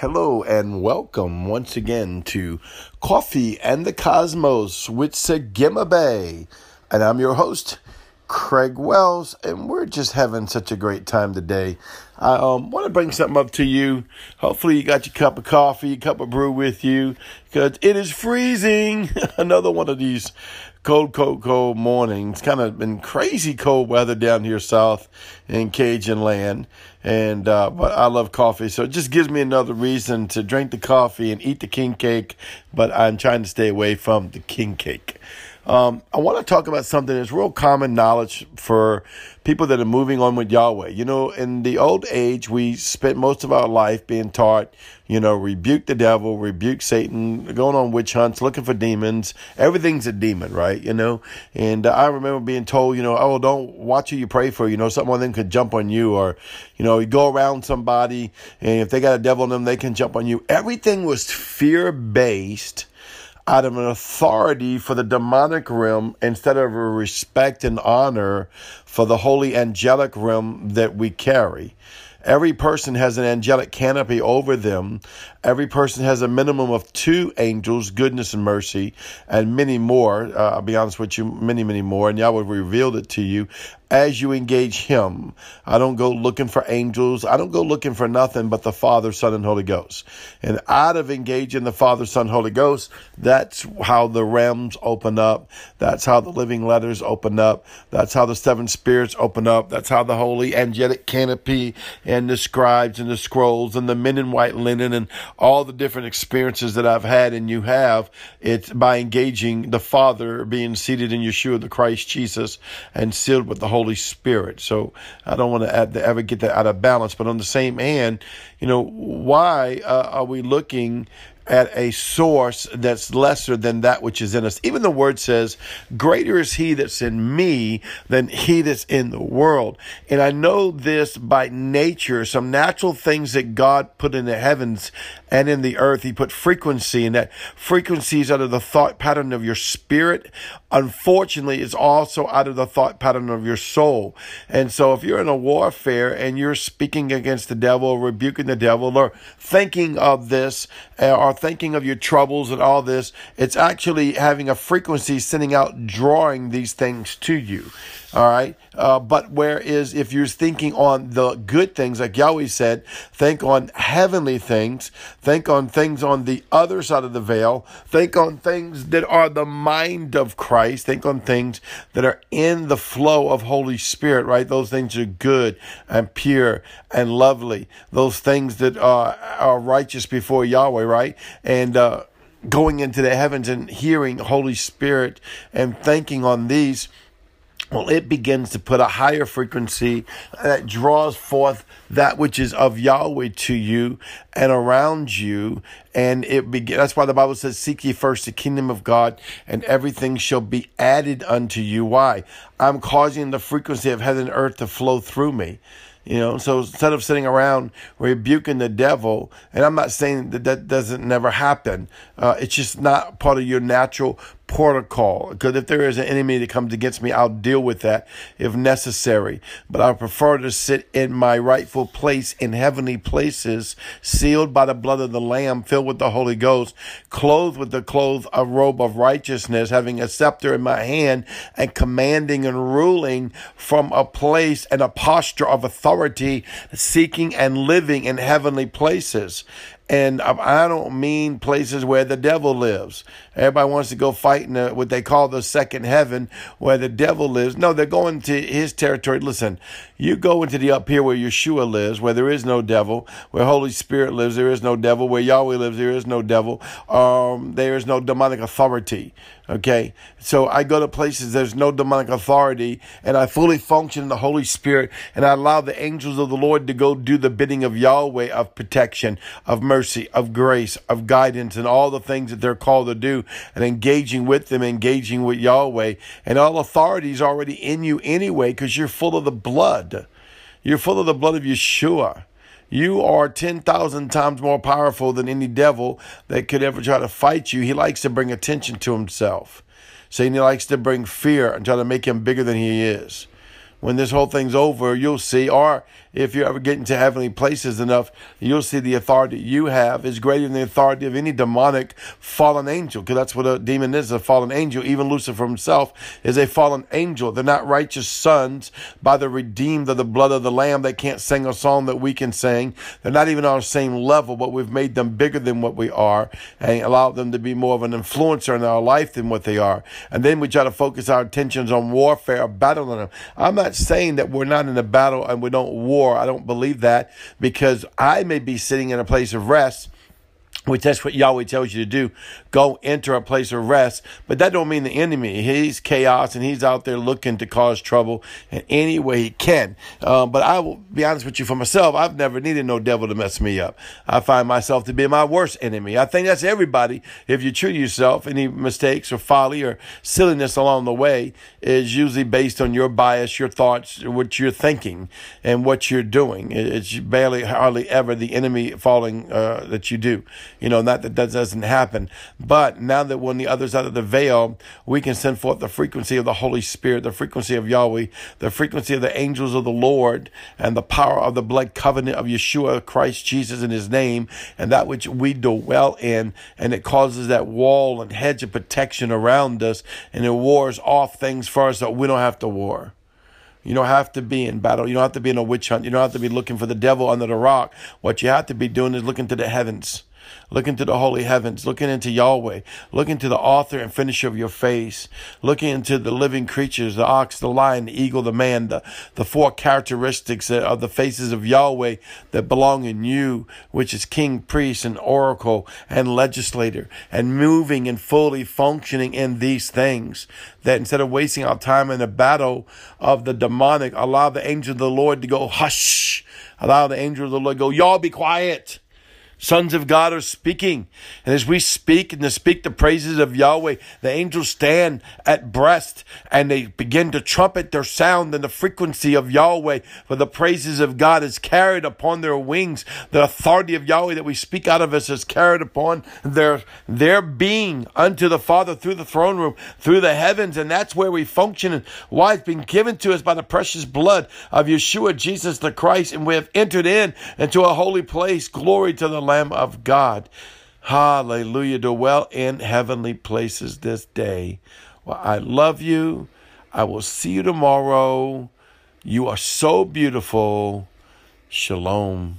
Hello and welcome once again to Coffee and the Cosmos with Sagima Bay. And I'm your host, Craig Wells, and we're just having such a great time today. I um, want to bring something up to you. Hopefully, you got your cup of coffee, your cup of brew with you, because it is freezing. Another one of these cold, cold, cold mornings. Kind of been crazy cold weather down here south in Cajun land, and uh, but I love coffee, so it just gives me another reason to drink the coffee and eat the king cake. But I'm trying to stay away from the king cake. Um, I want to talk about something that's real common knowledge for people that are moving on with Yahweh. You know, in the old age, we spent most of our life being taught, you know, rebuke the devil, rebuke Satan, going on witch hunts, looking for demons. Everything's a demon, right? You know, and I remember being told, you know, oh, don't watch who you pray for. You know, someone of them could jump on you, or, you know, you go around somebody, and if they got a devil in them, they can jump on you. Everything was fear based out of an authority for the demonic realm instead of a respect and honor for the holy angelic realm that we carry. Every person has an angelic canopy over them. Every person has a minimum of two angels, goodness and mercy, and many more. Uh, I'll be honest with you, many, many more. And Yahweh revealed it to you as you engage Him. I don't go looking for angels. I don't go looking for nothing but the Father, Son, and Holy Ghost. And out of engaging the Father, Son, Holy Ghost, that's how the realms open up. That's how the living letters open up. That's how the seven spirits open up. That's how the holy angelic canopy and the scribes and the scrolls and the men in white linen and all the different experiences that I've had and you have. It's by engaging the Father being seated in Yeshua, the Christ Jesus, and sealed with the Holy Spirit. So I don't want to ever get that out of balance. But on the same hand, you know, why uh, are we looking at a source that's lesser than that which is in us. Even the word says, Greater is he that's in me than he that's in the world. And I know this by nature, some natural things that God put in the heavens and in the earth. He put frequency, and that frequency is out of the thought pattern of your spirit. Unfortunately, it's also out of the thought pattern of your soul. And so if you're in a warfare and you're speaking against the devil, rebuking the devil, or thinking of this, uh, or thinking of your troubles and all this, it's actually having a frequency sending out, drawing these things to you. All right. Uh, but whereas if you're thinking on the good things, like Yahweh said, think on heavenly things, think on things on the other side of the veil, think on things that are the mind of Christ, think on things that are in the flow of Holy Spirit, right? Those things are good and pure and lovely. Those things that are, are righteous before Yahweh, right? And, uh, going into the heavens and hearing Holy Spirit and thinking on these well, it begins to put a higher frequency that draws forth that which is of Yahweh to you and around you. And it begins, that's why the Bible says, seek ye first the kingdom of God and everything shall be added unto you. Why? I'm causing the frequency of heaven and earth to flow through me. You know, so instead of sitting around rebuking the devil, and I'm not saying that that doesn't never happen, uh, it's just not part of your natural protocol. Because if there is an enemy that comes against me, I'll deal with that if necessary. But I prefer to sit in my rightful place in heavenly places, sealed by the blood of the Lamb, filled with the Holy Ghost, clothed with the clothes, a robe of righteousness, having a scepter in my hand, and commanding and ruling from a place and a posture of authority, seeking and living in heavenly places. And I don't mean places where the devil lives. Everybody wants to go fight in what they call the second heaven where the devil lives. No, they're going to his territory. Listen, you go into the up here where Yeshua lives, where there is no devil, where Holy Spirit lives, there is no devil, where Yahweh lives, there is no devil. Um, there is no demonic authority. Okay. So I go to places there's no demonic authority and I fully function in the Holy Spirit and I allow the angels of the Lord to go do the bidding of Yahweh of protection, of mercy, of grace, of guidance, and all the things that they're called to do and engaging with them, engaging with Yahweh. And all authority is already in you anyway because you're full of the blood. You're full of the blood of Yeshua. You are 10,000 times more powerful than any devil that could ever try to fight you. He likes to bring attention to himself. Satan likes to bring fear and try to make him bigger than he is. when this whole thing's over, you'll see, or if you ever get into heavenly places enough, you'll see the authority you have is greater than the authority of any demonic fallen angel, because that's what a demon is a fallen angel. Even Lucifer himself is a fallen angel. They're not righteous sons by the redeemed of the blood of the Lamb. They can't sing a song that we can sing. They're not even on the same level, but we've made them bigger than what we are and allowed them to be more of an influencer in our life than what they are. And then we try to focus our attentions on warfare, battling them. I'm not saying that we're not in a battle and we don't war war. I don't believe that because I may be sitting in a place of rest which that's what Yahweh tells you to do. Go enter a place of rest. But that don't mean the enemy. He's chaos and he's out there looking to cause trouble in any way he can. Um, but I will be honest with you for myself. I've never needed no devil to mess me up. I find myself to be my worst enemy. I think that's everybody. If you treat yourself, any mistakes or folly or silliness along the way is usually based on your bias, your thoughts, what you're thinking and what you're doing. It's barely, hardly ever the enemy falling, uh, that you do. You know, not that that doesn't happen. But now that we're on the other side of the veil, we can send forth the frequency of the Holy Spirit, the frequency of Yahweh, the frequency of the angels of the Lord, and the power of the blood covenant of Yeshua Christ Jesus in his name, and that which we dwell in. And it causes that wall and hedge of protection around us, and it wars off things for us that we don't have to war. You don't have to be in battle. You don't have to be in a witch hunt. You don't have to be looking for the devil under the rock. What you have to be doing is looking to the heavens looking to the holy heavens, looking into Yahweh, looking to the author and finisher of your face, looking into the living creatures, the ox, the lion, the eagle, the man, the, the four characteristics of the faces of Yahweh that belong in you, which is king, priest, and oracle and legislator, and moving and fully functioning in these things. That instead of wasting our time in the battle of the demonic, allow the angel of the Lord to go hush. Allow the angel of the Lord go, y'all be quiet. Sons of God are speaking. And as we speak and to speak the praises of Yahweh, the angels stand at breast and they begin to trumpet their sound and the frequency of Yahweh. For the praises of God is carried upon their wings. The authority of Yahweh that we speak out of us is carried upon their, their being unto the Father through the throne room, through the heavens. And that's where we function and why it's been given to us by the precious blood of Yeshua, Jesus the Christ. And we have entered in into a holy place. Glory to the Lamb of God. Hallelujah. Dwell in heavenly places this day. Well, I love you. I will see you tomorrow. You are so beautiful. Shalom.